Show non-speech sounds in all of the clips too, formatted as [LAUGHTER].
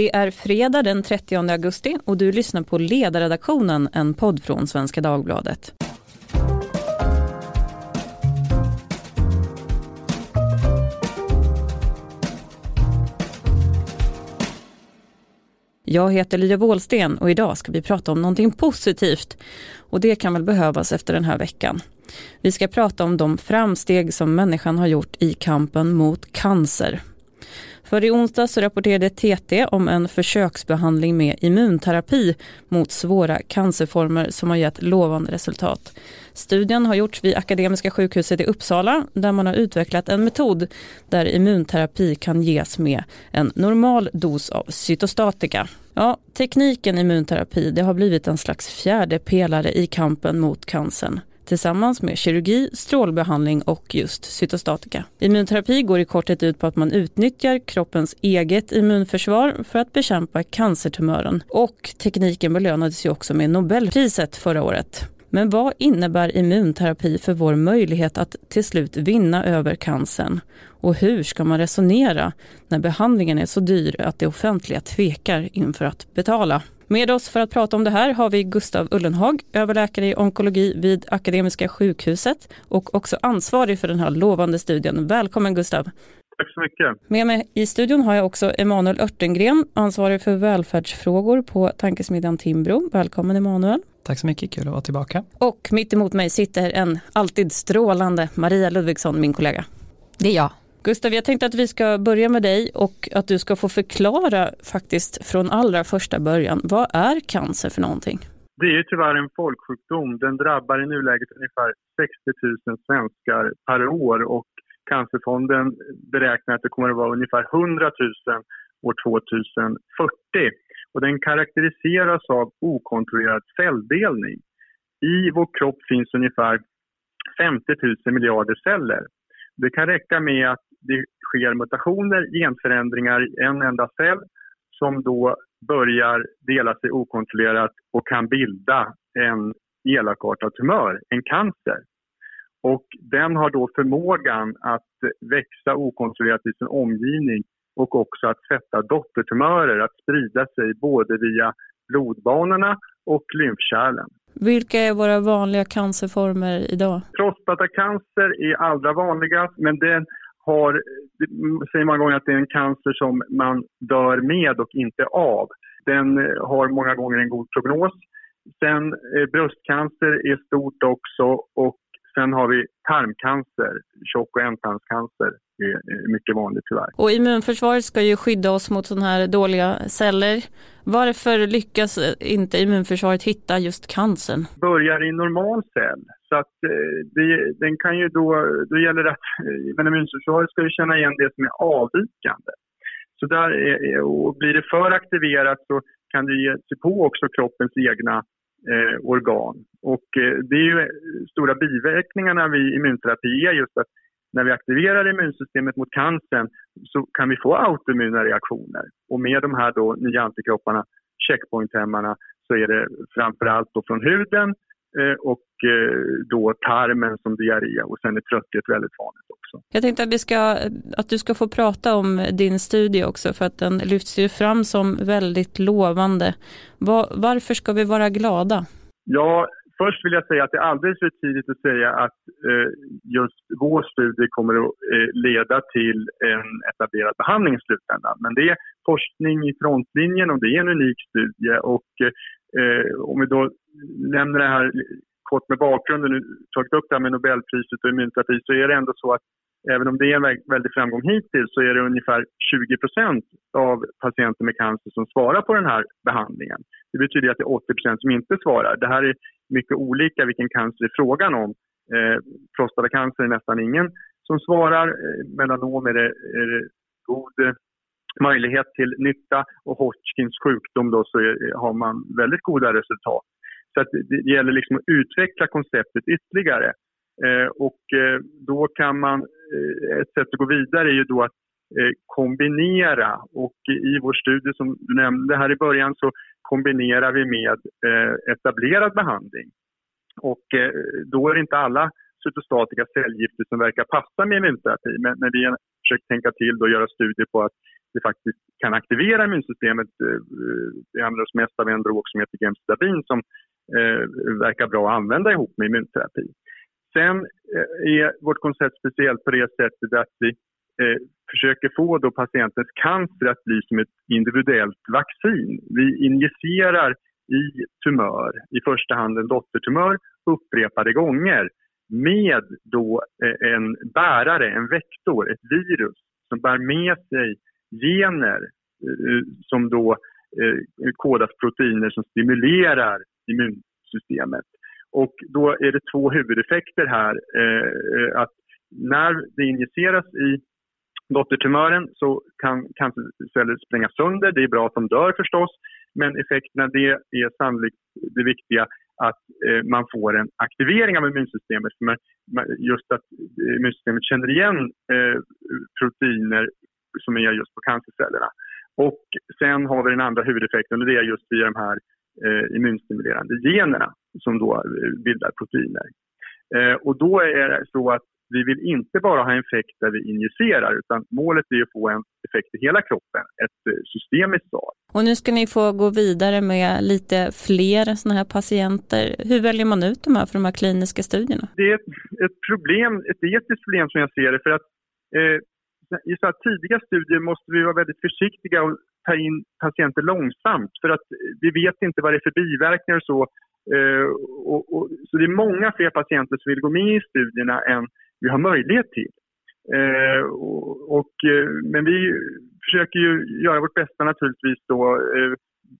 Det är fredag den 30 augusti och du lyssnar på Ledarredaktionen, en podd från Svenska Dagbladet. Jag heter Lydia Wåhlsten och idag ska vi prata om någonting positivt. Och det kan väl behövas efter den här veckan. Vi ska prata om de framsteg som människan har gjort i kampen mot cancer. För i onsdags rapporterade TT om en försöksbehandling med immunterapi mot svåra cancerformer som har gett lovande resultat. Studien har gjorts vid Akademiska sjukhuset i Uppsala där man har utvecklat en metod där immunterapi kan ges med en normal dos av cytostatika. Ja, tekniken immunterapi det har blivit en slags fjärde pelare i kampen mot cancern tillsammans med kirurgi, strålbehandling och just cytostatika. Immunterapi går i korthet ut på att man utnyttjar kroppens eget immunförsvar för att bekämpa cancertumören och tekniken belönades ju också med Nobelpriset förra året. Men vad innebär immunterapi för vår möjlighet att till slut vinna över cancern? Och hur ska man resonera när behandlingen är så dyr att det offentliga tvekar inför att betala? Med oss för att prata om det här har vi Gustav Ullenhag, överläkare i onkologi vid Akademiska sjukhuset och också ansvarig för den här lovande studien. Välkommen Gustav! Tack så mycket. Med mig i studion har jag också Emanuel Örtengren, ansvarig för välfärdsfrågor på Tankesmedjan Timbro. Välkommen Emanuel. Tack så mycket, kul att vara tillbaka. Och mitt emot mig sitter en alltid strålande Maria Ludvigsson, min kollega. Det är jag. Gustav, jag tänkte att vi ska börja med dig och att du ska få förklara faktiskt från allra första början. Vad är cancer för någonting? Det är tyvärr en folksjukdom. Den drabbar i nuläget ungefär 60 000 svenskar per år och Cancerfonden beräknar att det kommer att vara ungefär 100 000 år 2040. Och den karaktäriseras av okontrollerad celldelning. I vår kropp finns ungefär 50 000 miljarder celler. Det kan räcka med att det sker mutationer, genförändringar i en enda cell som då börjar dela sig okontrollerat och kan bilda en elakartad tumör, en cancer. Och den har då förmågan att växa okontrollerat i sin omgivning och också att sätta dottertumörer att sprida sig både via blodbanorna och lymfkärlen. Vilka är våra vanliga cancerformer idag? Prostatacancer är allra vanligast men den har, säger många gånger att det är en cancer som man dör med och inte av. Den har många gånger en god prognos. Sen eh, bröstcancer är stort också och Sen har vi tarmcancer, tjock och ändtarmscancer är mycket vanligt tyvärr. Och immunförsvaret ska ju skydda oss mot sådana här dåliga celler. Varför lyckas inte immunförsvaret hitta just cancern? Börjar i normal cell. Så att eh, det, den kan ju då, då gäller det att eh, men immunförsvaret ska ju känna igen det som är avvikande. Så där är, och blir det för aktiverat så kan det ge sig på också kroppens egna eh, organ. Och eh, det är ju eh, stora biverkningarna vid immunterapi är just att när vi aktiverar immunsystemet mot cancern så kan vi få autoimmuna reaktioner. Och med de här då nya antikropparna, checkpointhämmarna, så är det framförallt då från huden och eh, då tarmen som diarré och sen är trötthet väldigt vanligt också. Jag tänkte att, vi ska, att du ska få prata om din studie också för att den lyfts ju fram som väldigt lovande. Var, varför ska vi vara glada? Ja, först vill jag säga att det är alldeles för tidigt att säga att eh, just vår studie kommer att leda till en etablerad behandling i slutändan. Men det är forskning i frontlinjen och det är en unik studie och om vi då nämner det här kort med bakgrunden, tagit upp det här med Nobelpriset och immunterapi, så är det ändå så att även om det är en väldig framgång hittills så är det ungefär 20 procent av patienter med cancer som svarar på den här behandlingen. Det betyder att det är 80 procent som inte svarar. Det här är mycket olika vilken cancer det är frågan om. Eh, prostatacancer är nästan ingen som svarar. Eh, melanom är det, är det god eh, möjlighet till nytta och Hodgkins sjukdom då så är, har man väldigt goda resultat. Så att det gäller liksom att utveckla konceptet ytterligare. Eh, och eh, då kan man, eh, ett sätt att gå vidare är ju då att eh, kombinera och i vår studie som du nämnde här i början så kombinerar vi med etablerad behandling. Och då är det inte alla cytostatika cellgifter som verkar passa med immunterapi men, men vi har försökt tänka till och göra studier på att det faktiskt kan aktivera immunsystemet. Vi använder oss mest av en drog som heter gemcitabin som Eh, verkar bra att använda ihop med immunterapi. Sen eh, är vårt koncept speciellt på det sättet att vi eh, försöker få då patientens cancer att bli som ett individuellt vaccin. Vi injicerar i tumör, i första hand en dottertumör, upprepade gånger med då en bärare, en vektor, ett virus som bär med sig gener som då kodas proteiner som stimulerar immunsystemet. Och då är det två huvudeffekter här. Eh, eh, att när det injiceras i dottertumören så kan cancerceller sprängas sönder. Det är bra att de dör förstås, men effekterna det är sannolikt det viktiga att eh, man får en aktivering av immunsystemet. Man, just att eh, immunsystemet känner igen eh, proteiner som är just på cancercellerna. Och sen har vi den andra huvudeffekten och det är just via de här eh, immunstimulerande generna som då eh, bildar proteiner. Eh, och då är det så att vi vill inte bara ha en effekt där vi injicerar utan målet är att få en effekt i hela kroppen, ett eh, systemiskt svar. Och nu ska ni få gå vidare med lite fler sådana här patienter. Hur väljer man ut de här för de här kliniska studierna? Det är ett, ett problem, ett etiskt problem som jag ser det för att eh, i så tidiga studier måste vi vara väldigt försiktiga och ta in patienter långsamt för att eh, vi vet inte vad det är för biverkningar och så. Eh, och, och, så det är många fler patienter som vill gå med i studierna än vi har möjlighet till. Eh, och, och, eh, men vi försöker ju göra vårt bästa naturligtvis då. Eh,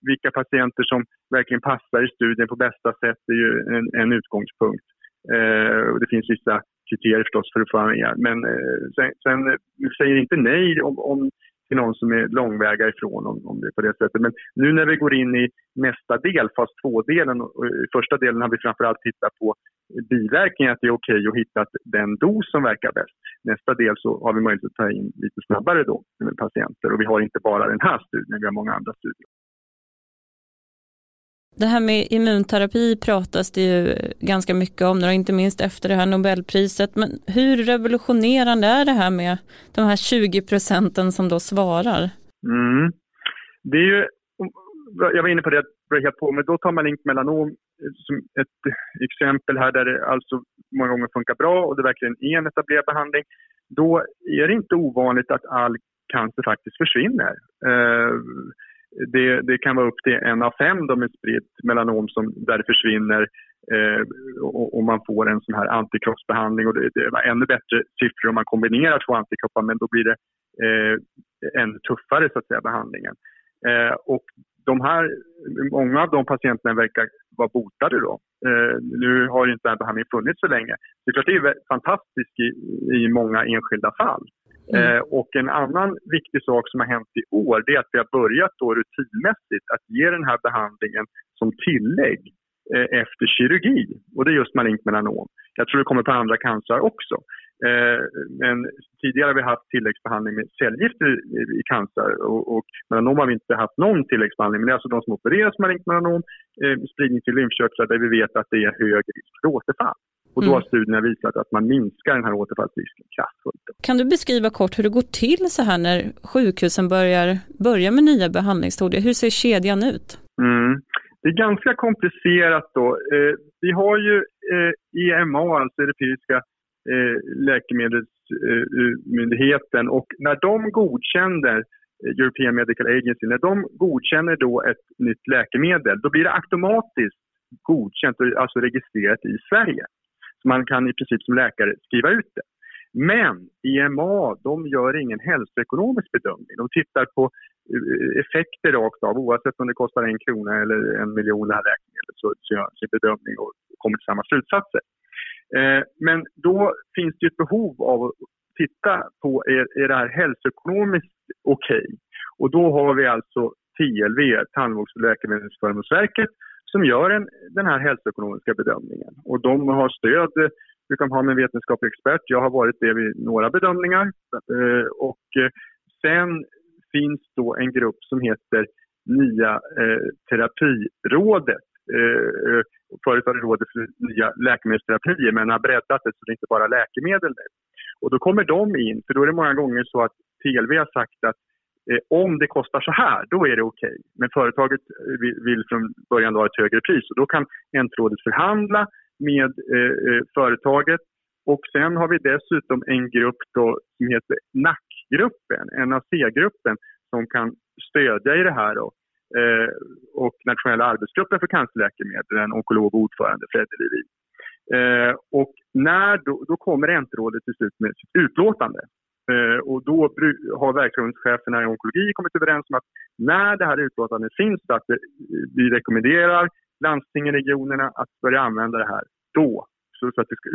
vilka patienter som verkligen passar i studien på bästa sätt är ju en, en utgångspunkt. Eh, och det finns vissa kriterier förstås för att få vara med. Men eh, sen, sen eh, vi säger inte nej om, om till någon som är långväga ifrån om, om det är på det sättet. Men nu när vi går in i nästa del, fas 2-delen, i första delen har vi framförallt tittat på biverkningar, att det är okej okay att hitta den dos som verkar bäst. Nästa del så har vi möjlighet att ta in lite snabbare då med patienter och vi har inte bara den här studien, vi har många andra studier. Det här med immunterapi pratas det ju ganska mycket om, och inte minst efter det här Nobelpriset. Men hur revolutionerande är det här med de här 20 procenten som då svarar? Mm. Det är ju, jag var inne på det helt på, men då tar man link melanom som ett exempel här där det alltså många gånger funkar bra och det verkligen är en etablerad behandling. Då är det inte ovanligt att all cancer faktiskt försvinner. Eh, det, det, kan vara upp till en av fem då med spritt melanom som, där det försvinner eh, och, och, man får en sån här antikroppsbehandling. Och det, det var ännu bättre siffror om man kombinerar två antikroppar men då blir det eh, ännu tuffare så att säga behandlingen. Eh, och de här, många av de patienterna verkar vara botade då. Eh, nu har inte den här behandlingen funnits så länge. Det är klart det är fantastiskt i, i många enskilda fall. Mm. Eh, och en annan viktig sak som har hänt i år det är att vi har börjat då rutinmässigt att ge den här behandlingen som tillägg eh, efter kirurgi. Och det är just malignt melanom. Jag tror det kommer på andra cancer också. Eh, men tidigare har vi haft tilläggsbehandling med cellgifter i, i cancer och, och melanom har vi inte haft någon tilläggsbehandling. Men det är alltså de som opereras med malignt melanom, eh, spridning till lymfkörtlar där vi vet att det är hög risk för återfall. Och då har mm. studierna visat att man minskar den här återfallsrisken kraftfullt. Kan du beskriva kort hur det går till så här när sjukhusen börjar, börjar med nya behandlingsmetoder? Hur ser kedjan ut? Mm. Det är ganska komplicerat då. Eh, vi har ju eh, EMA, alltså Europeiska eh, läkemedelsmyndigheten och när de godkänner eh, European Medical Agency, när de godkänner då ett nytt läkemedel, då blir det automatiskt godkänt, alltså registrerat i Sverige. Så man kan i princip som läkare skriva ut det. Men IMA, de gör ingen hälsoekonomisk bedömning. De tittar på eh, effekter rakt av. Oavsett om det kostar en krona eller en miljon det här läkemedlet så, så gör de sin bedömning och kommer till samma slutsatser. Eh, men då finns det ett behov av att titta på är, är det här hälsoekonomiskt okej? Okay? Och då har vi alltså TLV, Tandvårds och läkemedelsförmånsverket, som gör en, den här hälsoekonomiska bedömningen. Och de har stöd, eh, du de ha med en vetenskaplig expert. Jag har varit det vid några bedömningar. Eh, och eh, sen finns då en grupp som heter Nya eh, terapirådet. Eh, förut var det rådet för nya läkemedelsterapier men har breddat det så det är inte bara läkemedel nu. Och då kommer de in, för då är det många gånger så att TLV har sagt att Eh, om det kostar så här, då är det okej. Okay. Men företaget eh, vill från början ha ett högre pris och då kan Entrådet förhandla med eh, företaget och sen har vi dessutom en grupp då som heter NAC-gruppen, NAC-gruppen, som kan stödja i det här. Då. Eh, och Nationella arbetsgruppen för cancerläkemedel, en onkolog och ordförande, Fredrik Levin. Eh, och när då, då kommer Entrådet till slut med sitt utlåtande. Eh, och då har verksamhetscheferna i onkologi kommit överens om att när det här utlåtandet finns, att vi rekommenderar landstingen, regionerna att börja använda det här, då så, så att det ska,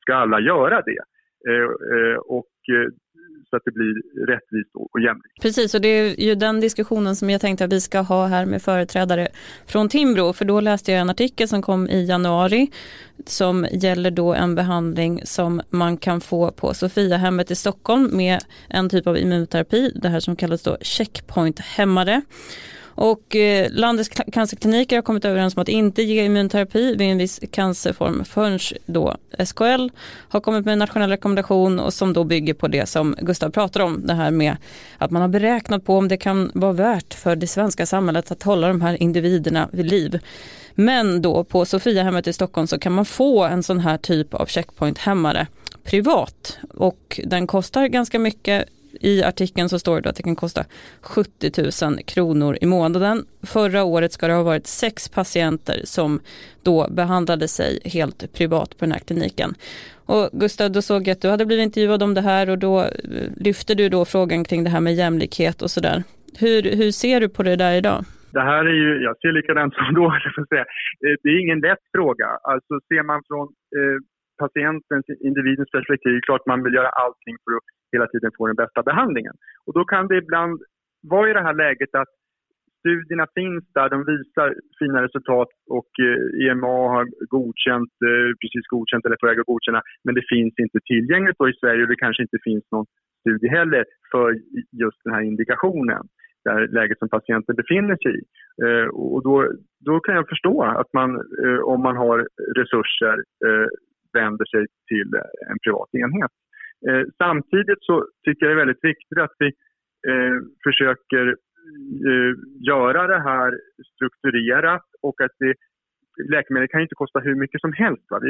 ska alla göra det. Eh, eh, och eh, så att det blir rättvist och jämlikt. Precis, och det är ju den diskussionen som jag tänkte att vi ska ha här med företrädare från Timbro, för då läste jag en artikel som kom i januari som gäller då en behandling som man kan få på Sofiahemmet i Stockholm med en typ av immunterapi, det här som kallas då checkpoint-hämmare. Och eh, landets cancerkliniker har kommit överens om att inte ge immunterapi vid en viss cancerform förrän då SKL har kommit med en nationell rekommendation och som då bygger på det som Gustav pratar om, det här med att man har beräknat på om det kan vara värt för det svenska samhället att hålla de här individerna vid liv. Men då på Sofiahemmet i Stockholm så kan man få en sån här typ av checkpoint-hämmare privat och den kostar ganska mycket i artikeln så står det att det kan kosta 70 000 kronor i månaden. Förra året ska det ha varit sex patienter som då behandlade sig helt privat på den här kliniken. Och Gustav, då såg jag att du hade blivit intervjuad om det här och då eh, lyfte du då frågan kring det här med jämlikhet och sådär. Hur, hur ser du på det där idag? Det här är ju, jag ser likadant som då, [LAUGHS] eh, det är ingen lätt fråga. Alltså ser man från eh, patientens, individens perspektiv, det är klart man vill göra allting för att hela tiden få den bästa behandlingen. Och då kan det ibland vara i det här läget att studierna finns där, de visar fina resultat och eh, EMA har godkänt, eh, precis godkänt eller på väg att godkänna, men det finns inte tillgängligt i Sverige och det kanske inte finns någon studie heller för just den här indikationen, det här läget som patienten befinner sig i. Eh, och då, då kan jag förstå att man, eh, om man har resurser, eh, vänder sig till eh, en privat enhet. Eh, samtidigt så tycker jag det är väldigt viktigt att vi eh, försöker eh, göra det här strukturerat och att det, läkemedel kan ju inte kosta hur mycket som helst. Va?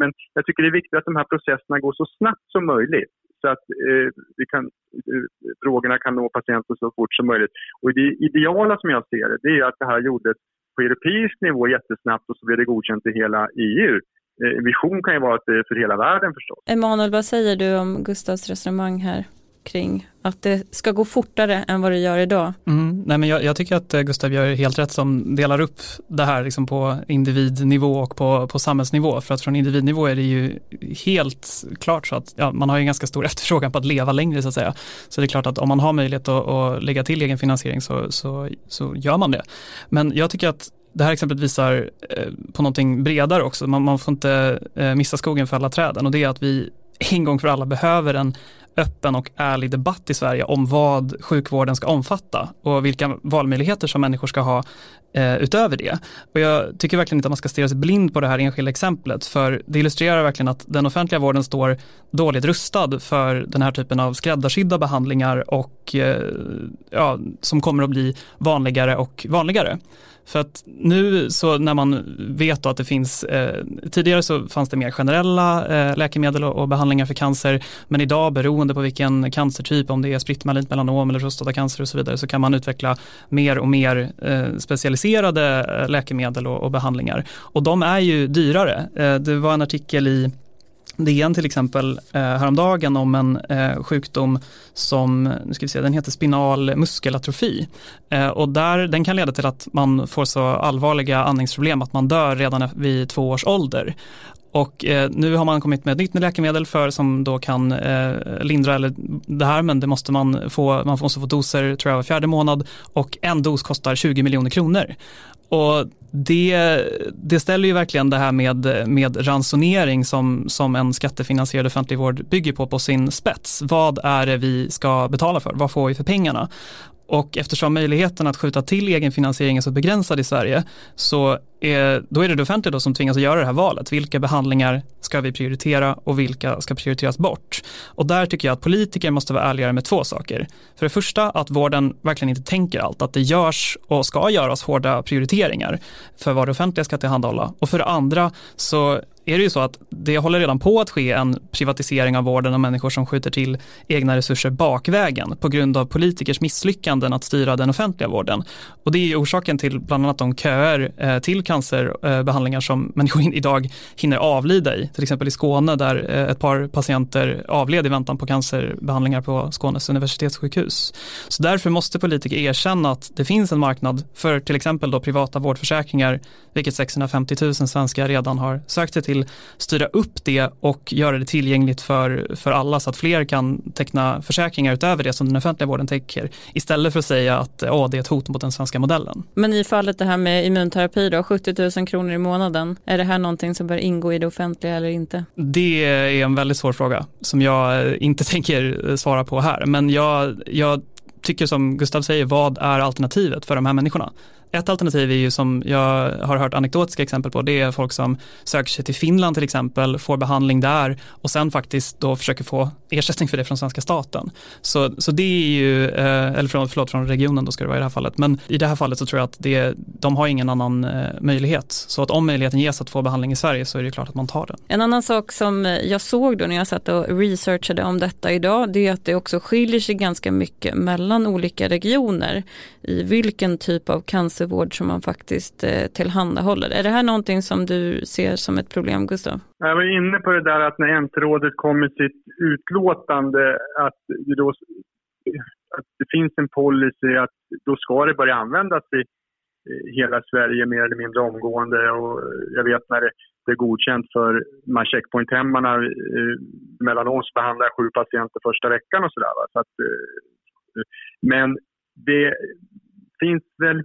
Men jag tycker det är viktigt att de här processerna går så snabbt som möjligt så att eh, vi kan, eh, drogerna kan nå patienten så fort som möjligt. Och det ideala som jag ser det, det är att det här gjordes på europeisk nivå jättesnabbt och så blev det godkänt i hela EU. Eh, vision kan ju vara att det är för hela världen förstås. Emanuel, vad säger du om Gustavs resonemang här kring att det ska gå fortare än vad det gör idag? Mm, nej men jag, jag, tycker att eh, Gustav gör helt rätt som delar upp det här liksom på individnivå och på, på samhällsnivå. För att från individnivå är det ju helt klart så att ja, man har ju en ganska stor [LAUGHS] efterfrågan på att leva längre så att säga. Så det är klart att om man har möjlighet att, att lägga till egen finansiering så, så, så gör man det. Men jag tycker att det här exemplet visar eh, på någonting bredare också. Man, man får inte eh, missa skogen för alla träden och det är att vi en gång för alla behöver en öppen och ärlig debatt i Sverige om vad sjukvården ska omfatta och vilka valmöjligheter som människor ska ha eh, utöver det. Och jag tycker verkligen inte att man ska stirra sig blind på det här enskilda exemplet för det illustrerar verkligen att den offentliga vården står dåligt rustad för den här typen av skräddarsydda behandlingar och eh, ja, som kommer att bli vanligare och vanligare. För att nu så när man vet att det finns, eh, tidigare så fanns det mer generella eh, läkemedel och, och, behandlingar för cancer, men idag beroende på vilken cancertyp, om det är spritt malignt melanom eller prostatacancer och så vidare, så kan man utveckla mer och mer eh, specialiserade eh, läkemedel och, och, behandlingar. Och de är ju dyrare. Eh, det var en artikel i DN till exempel eh, häromdagen om en eh, sjukdom som, nu ska vi se, den heter spinal muskelatrofi. Eh, och där, den kan leda till att man får så allvarliga andningsproblem att man dör redan vid två års ålder. Och eh, nu har man kommit med ett nytt läkemedel för som då kan eh, lindra eller det här men det måste man få, man måste få doser tror jag var fjärde månad och en dos kostar 20 miljoner kronor. Och det, det ställer ju verkligen det här med, med ransonering som, som en skattefinansierad offentlig vård bygger på på sin spets. Vad är det vi ska betala för? Vad får vi för pengarna? Och eftersom möjligheten att skjuta till egen finansiering är så begränsad i Sverige så är, då är det det offentliga då som tvingas att göra det här valet. Vilka behandlingar ska vi prioritera och vilka ska prioriteras bort? Och där tycker jag att politiker måste vara ärligare med två saker. För det första att vården verkligen inte tänker allt, att det görs och ska göras hårda prioriteringar för vad det offentliga ska tillhandahålla. Och för det andra så är det ju så att det håller redan på att ske en privatisering av vården och människor som skjuter till egna resurser bakvägen på grund av politikers misslyckanden att styra den offentliga vården. Och det är ju orsaken till bland annat de köer eh, till cancerbehandlingar eh, som människor [LAUGHS] idag hinner avlida i. Till exempel i Skåne där eh, ett par patienter avled i väntan på cancerbehandlingar på Skånes universitetssjukhus. Så därför måste politiker erkänna att det finns en marknad för till exempel då privata vårdförsäkringar, vilket 650 000 svenskar redan har sökt sig till, styra upp det och göra det tillgängligt för, för alla så att fler kan teckna försäkringar utöver det som den offentliga vården täcker, istället för att säga att åh, det är ett hot mot den svenska modellen. Men i fallet det här med immunterapi då, 70 000 kronor i månaden, är det här någonting som bör ingå i det offentliga eller inte? Det är en väldigt svår fråga som jag inte [LAUGHS] tänker svara på här, men jag, jag tycker som Gustav säger, vad är alternativet för de här människorna? Ett alternativ är ju som jag har hört anekdotiska exempel på, det är folk som söker sig till Finland till exempel, får behandling där och sen faktiskt då försöker få ersättning för det från svenska staten. Så, så det är ju, eh, eller förlåt, förlåt från regionen då ska det vara i det här fallet, men i det här fallet så tror jag att det, de har ingen annan eh, möjlighet. Så att om möjligheten ges att få behandling i Sverige så är det ju klart att man tar den. En annan sak som jag såg då när jag satt och researchade om detta idag, det är att det också skiljer sig ganska mycket mellan olika regioner i vilken typ av cancer cancervård som man faktiskt eh, tillhandahåller. Är det här någonting som du ser som ett problem, Gustav? Jag var inne på det där att när NT-rådet kom med sitt utlåtande att det, då, att det finns en policy att då ska det börja användas i hela Sverige mer eller mindre omgående och jag vet när det, det är godkänt för de här checkpointhemmarna eh, mellan oss behandlar sju patienter första veckan och sådär. Så att, eh, men det finns väl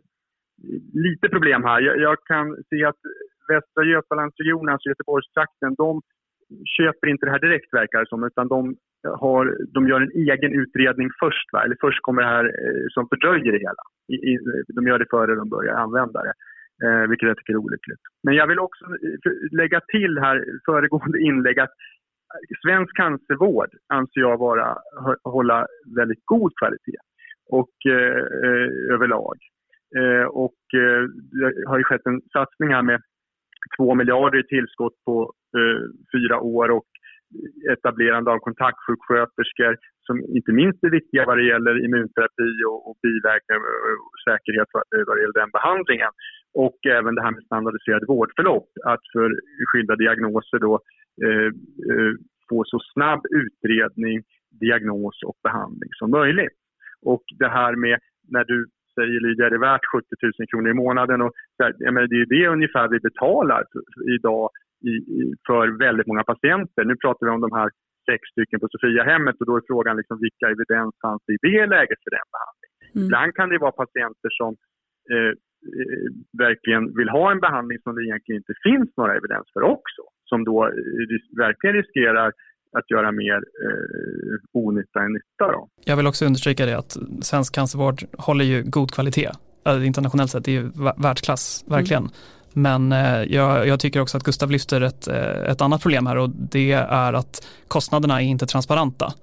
lite problem här. Jag, jag kan se att Västra Götalandsregionen, alltså Göteborgstrakten, de köper inte det här direkt verkar det som, utan de, har, de gör en egen utredning först. Va? Eller först kommer det här eh, som fördröjer det hela. I, i, de gör det före de börjar använda det, eh, vilket jag tycker är olyckligt. Men jag vill också eh, lägga till här, föregående inlägg, att svensk cancervård anser jag vara, hålla väldigt god kvalitet och eh, eh överlag. Eh, och eh, det har ju skett en satsning här med 2 miljarder i tillskott på eh, fyra år och etablerande av kontaktsjuksköterskor som inte minst är viktiga vad det gäller immunterapi och, och biverkningar och säkerhet eh, vad det gäller den behandlingen. Och även det här med standardiserade vårdförlopp, att för skilda diagnoser då eh, eh, få så snabb utredning, diagnos och behandling som möjligt. Och det här med när du säger Lydia, är det värt 70 000 kronor i månaden? Och, jag menar, det är det ungefär vi betalar idag i, i, för väldigt många patienter. Nu pratar vi om de här sex stycken på Sofiahemmet och då är frågan liksom, vilka evidens fanns i det läget för den behandlingen? Mm. Ibland kan det vara patienter som eh, eh, verkligen vill ha en behandling som det egentligen inte finns några evidens för också. Som då eh, verkligen riskerar att göra mer eh, onytta än nytta. Då. Jag vill också understryka det att svensk cancervård håller ju god kvalitet. Alltså, internationellt sett, det är ju världsklass, verkligen. Mm. Men eh, jag, jag, tycker också att Gustav lyfter ett, eh, ett annat problem här och det är att kostnaderna är inte transparenta.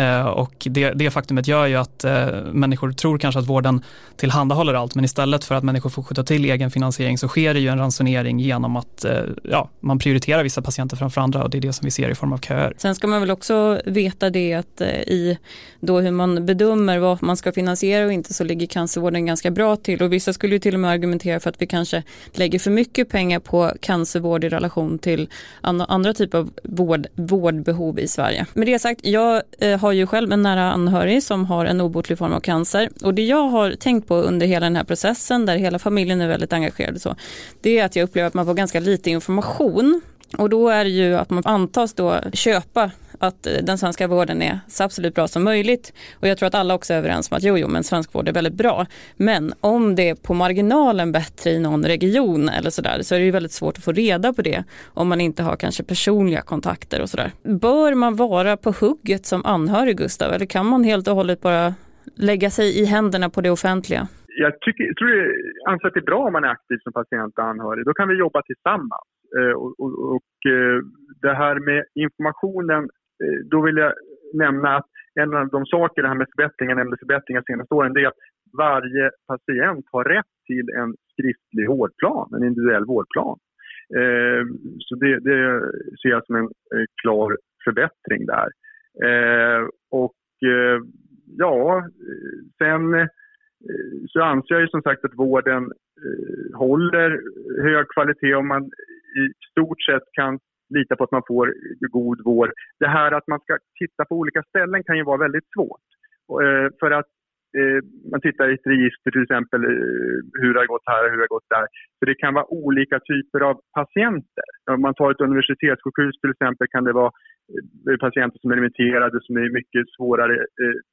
Eh, och det, det faktumet gör ju att eh, människor tror kanske att vården tillhandahåller allt, men istället för att människor får skjuta till egen finansiering så sker det ju en ransonering genom att eh, ja, man prioriterar vissa patienter framför andra och det är det som vi ser i form av köer. Sen ska man väl också veta det att i då hur man bedömer vad man ska finansiera och inte så ligger cancervården ganska bra till och vissa skulle ju till och med argumentera för att vi kanske lägger för mycket pengar på cancervård i relation till andra typer av vård, vårdbehov i Sverige. Med det sagt, jag har har ju själv en nära anhörig som har en obotlig form av cancer. Och det jag har tänkt på under hela den här processen där hela familjen är väldigt engagerad så, det är att jag upplever att man får ganska lite information och då är det ju att man antas då köpa att eh, den svenska vården är så absolut bra som möjligt. Och jag tror att alla också är överens om att jo, jo, men svensk vård är väldigt bra. Men om det är på marginalen bättre i någon region eller sådär så är det ju väldigt svårt att få reda på det om man inte har kanske personliga kontakter och sådär. Bör man vara på hugget som anhörig Gustav eller kan man helt och hållet bara lägga sig i händerna på det offentliga? Jag, tycker, jag tror det, anser att det är bra om man är aktiv som patient och anhörig. Då kan vi jobba tillsammans. Eh, och, och, och eh, det här med informationen, eh, då vill jag nämna att en av de saker, det här med förbättringar, nämnde förbättringar senaste åren, det är att varje patient har rätt till en skriftlig vårdplan, en individuell vårdplan. Så det, det, ser jag som en klar förbättring där. Och ja, sen så anser jag ju som sagt att vården håller hög kvalitet om man i stort sett kan lita på att man får god vård. Det här att man ska titta på olika ställen kan ju vara väldigt svårt. Eh, för att eh, man tittar i ett register till exempel eh, hur det har gått här och hur det har gått där. Så det kan vara olika typer av patienter. Om man tar ett universitetssjukhus till exempel kan det vara patienter som är remitterade som är i mycket svårare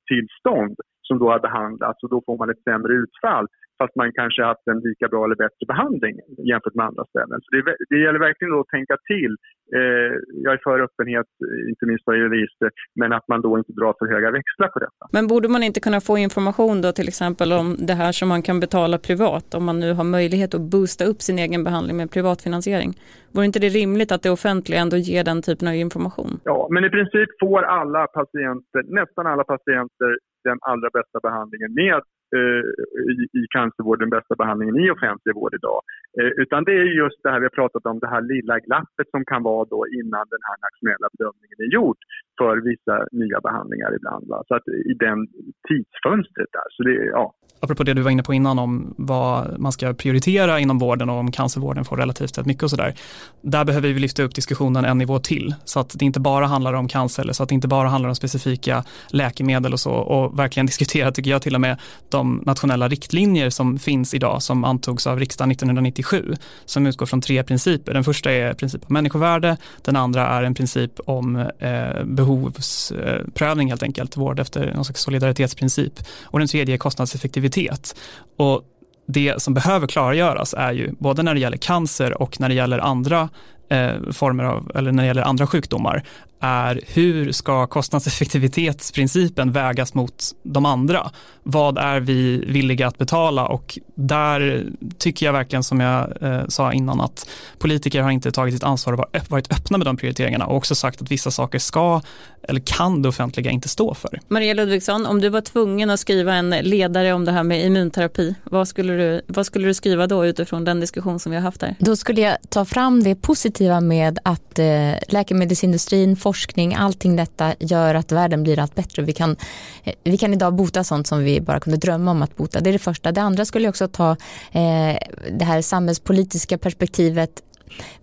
tillstånd som då har behandlats och då får man ett sämre utfall fast man kanske haft en lika bra eller bättre behandling jämfört med andra ställen. Så det, det gäller verkligen att tänka till. Eh, jag är för öppenhet, inte minst vad gäller register, men att man då inte drar för höga växlar på detta. Men borde man inte kunna få information då till exempel om det här som man kan betala privat, om man nu har möjlighet att boosta upp sin egen behandling med privatfinansiering? Vore inte det rimligt att det offentliga ändå ger den typen av information? Ja, men i princip får alla patienter, nästan alla patienter, den allra bästa behandlingen med Eh, i, i cancervården den bästa behandlingen i offentlig vård idag. Eh, utan det är just det här vi har pratat om, det här lilla glappet som kan vara då innan den här nationella bedömningen är gjord för vissa nya behandlingar ibland. Va? Så att i den tidsfönstret där. Så det, ja. Apropå det du var inne på innan om vad man ska prioritera inom vården och om cancervården får relativt sett mycket och sådär. Där behöver vi lyfta upp diskussionen en nivå till så att det inte bara handlar om cancer eller så att det inte bara handlar om specifika läkemedel och så och verkligen [LAUGHS] diskutera tycker jag till och med de nationella riktlinjer som finns idag som antogs av riksdagen 1997 som utgår från tre principer. Den första är princip om människovärde, den andra är en princip om eh, behovsprövning helt enkelt, vård efter någon slags solidaritetsprincip och den tredje är kostnadseffektivitet. Och det som behöver klargöras är ju både när det gäller cancer och när det gäller andra eh, former av, eller när det gäller andra sjukdomar, är hur ska kostnadseffektivitetsprincipen vägas mot de andra? Vad är vi villiga att betala? Och där tycker jag verkligen som jag eh, sa innan att politiker har inte tagit sitt ansvar och varit öppna med de prioriteringarna och också sagt att vissa saker ska eller kan det offentliga inte stå för. Maria Ludvigsson, om du var tvungen att skriva en ledare om det här med immunterapi, vad skulle du, vad skulle du skriva då utifrån den diskussion som vi har haft här? Då skulle jag ta fram det positiva med att eh, läkemedelsindustrin forskning, allting detta gör att världen blir allt bättre. Vi kan, eh, vi kan idag bota sånt som vi bara kunde drömma om att bota. Det är det första. Det andra skulle jag också ta eh, det här samhällspolitiska perspektivet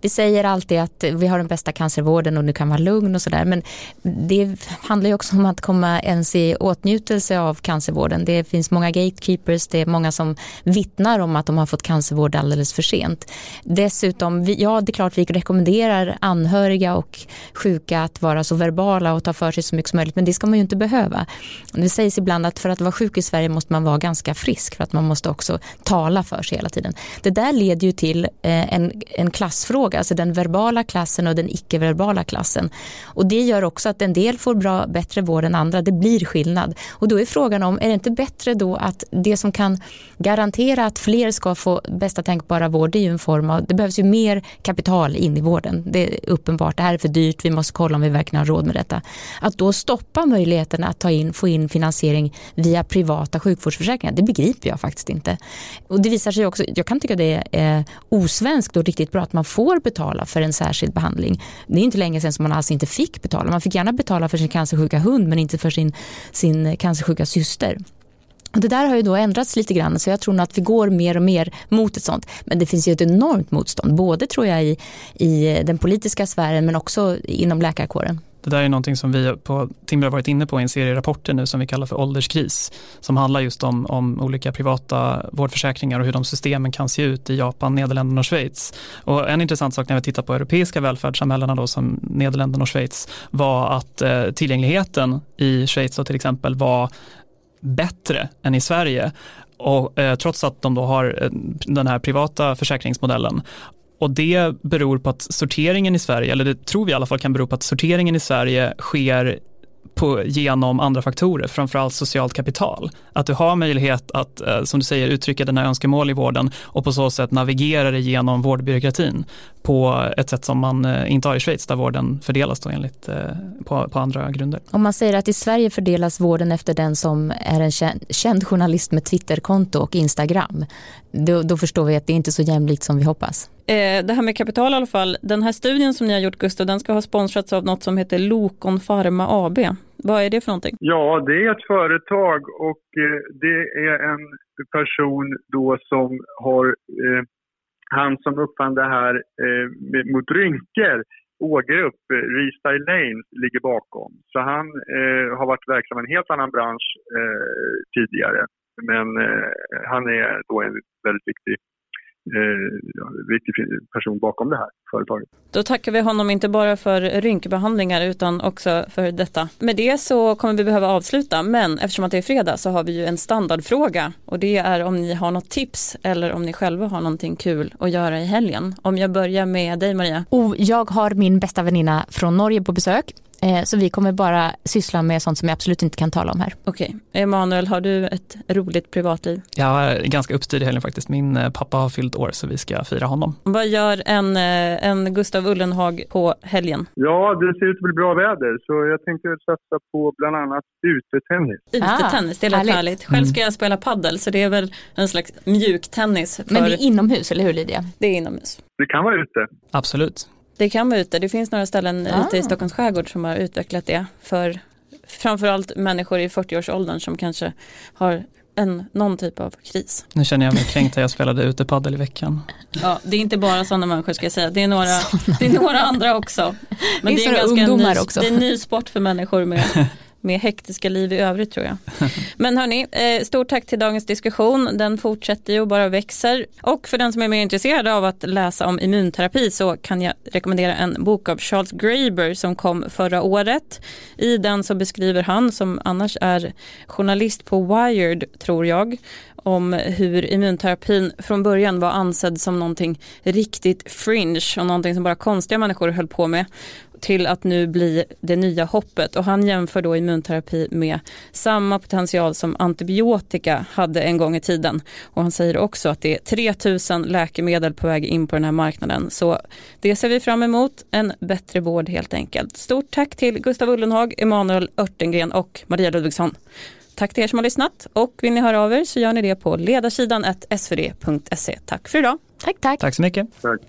vi säger alltid att vi har den bästa cancervården och du kan vara lugn och sådär. Men det handlar ju också om att komma ens i åtnjutelse av cancervården. Det finns många gatekeepers, det är många som vittnar om att de har fått cancervård alldeles för sent. Dessutom, ja det är klart vi rekommenderar anhöriga och sjuka att vara så verbala och ta för sig så mycket som möjligt. Men det ska man ju inte behöva. Det sägs ibland att för att vara sjuk i Sverige måste man vara ganska frisk för att man måste också tala för sig hela tiden. Det där leder ju till eh, en, en klass klassfråga, alltså den verbala klassen och den icke-verbala klassen. Och det gör också att en del får bra, bättre vård än andra. Det blir skillnad. Och då är frågan om, är det inte bättre då att det som kan garantera att fler ska få bästa tänkbara vård, det är ju en form av, det behövs ju mer kapital in i vården. Det är uppenbart, det här är för dyrt, vi måste kolla om vi verkligen har råd med detta. Att då stoppa möjligheten att ta in, få in finansiering via privata sjukvårdsförsäkringar, det begriper jag faktiskt inte. Och det visar sig också, jag kan tycka det är eh, osvenskt och riktigt bra att man får betala för en särskild behandling. Det är inte länge sedan som man alls inte fick betala. Man fick gärna betala för sin cancersjuka hund men inte för sin, sin cancersjuka syster. Och det där har ju då ändrats lite grann så jag tror nog att vi går mer och mer mot ett sånt. Men det finns ju ett enormt motstånd, både tror jag i, i den politiska sfären men också inom läkarkåren. Det där är någonting som vi på Timrå varit inne på i en serie rapporter nu som vi kallar för ålderskris. Som handlar just om, om olika privata vårdförsäkringar och hur de systemen kan se ut i Japan, Nederländerna och Schweiz. Och en intressant sak när vi tittar på europeiska välfärdssamhällena då som Nederländerna och Schweiz var att eh, tillgängligheten i Schweiz till exempel var bättre än i Sverige och eh, trots att de då har eh, den här privata försäkringsmodellen och det beror på att sorteringen i Sverige, eller det tror vi i alla fall kan bero på att sorteringen i Sverige sker på, genom andra faktorer, framförallt socialt kapital. Att du har möjlighet att, eh, som du säger, uttrycka dina önskemål i vården och på så sätt navigera dig genom vårdbyråkratin på ett sätt som man eh, inte har i Schweiz där vården fördelas då enligt, eh, på, på andra grunder. Om man säger att i Sverige fördelas vården efter den som är en känd journalist med Twitterkonto och Instagram, då, då förstår vi att det är inte är så jämlikt som vi hoppas. det här med kapital i alla fall, den här studien som ni har gjort Gustav, den ska ha sponsrats av något som heter Lokon Pharma AB. Vad är det för någonting? Ja, det är ett företag och det är en person då som har eh, han som uppfann det här eh, mot rynkor, Ågrupp, eh, Restyle lanes, ligger bakom. Så han eh, har varit verksam i en helt annan bransch eh, tidigare. Men eh, han är då en väldigt viktig viktig person bakom det här företaget. Då tackar vi honom inte bara för rynkbehandlingar utan också för detta. Med det så kommer vi behöva avsluta men eftersom att det är fredag så har vi ju en standardfråga och det är om ni har något tips eller om ni själva har någonting kul att göra i helgen. Om jag börjar med dig Maria. Oh, jag har min bästa väninna från Norge på besök Eh, så vi kommer bara syssla med sånt som jag absolut inte kan tala om här. Okej. Okay. Emanuel, har du ett roligt privatliv? Jag är ganska uppstyrd i helgen faktiskt. Min eh, pappa har fyllt år så vi ska fira honom. Vad gör en, eh, en Gustav Ullenhag på helgen? Ja, det ser ut att bli bra väder så jag tänkte satsa på bland annat utetennis. Utetennis, det låter härligt. härligt. Själv ska mm. jag spela paddel så det är väl en slags mjuktennis. För... Men det är inomhus, eller hur Lydia? Det är inomhus. Det kan vara ute. Absolut. Det kan vara ute. Det finns några ställen ah. ute i Stockholms skärgård som har utvecklat det för framförallt människor i 40-årsåldern som kanske har en, någon typ av kris. Nu känner jag mig kränkt att jag spelade utepaddel i veckan. Ja, det är inte bara sådana människor ska jag säga, det är några, det är några andra också. Men det är, det är en ganska ny, också. Det är en ny sport för människor med [LAUGHS] med hektiska liv i övrigt tror jag. [LAUGHS] Men hörni, eh, stort tack till dagens diskussion. Den fortsätter ju och bara växer. Och för den som är mer intresserad av att läsa om immunterapi så kan jag rekommendera en bok av Charles Graeber som kom förra året. I den så beskriver han, som annars är journalist på Wired tror jag, om hur immunterapin från början var ansedd som någonting riktigt fringe och någonting som bara konstiga människor höll på med till att nu bli det nya hoppet och han jämför då immunterapi med samma potential som antibiotika hade en gång i tiden och han säger också att det är 3000 läkemedel på väg in på den här marknaden så det ser vi fram emot, en bättre vård helt enkelt. Stort tack till Gustav Ullenhag, Emanuel Örtengren och Maria Ludvigsson. Tack till er som har lyssnat och vill ni höra av er så gör ni det på ledarsidan svd.se. Tack för idag. Tack, tack. Tack så mycket. Tack.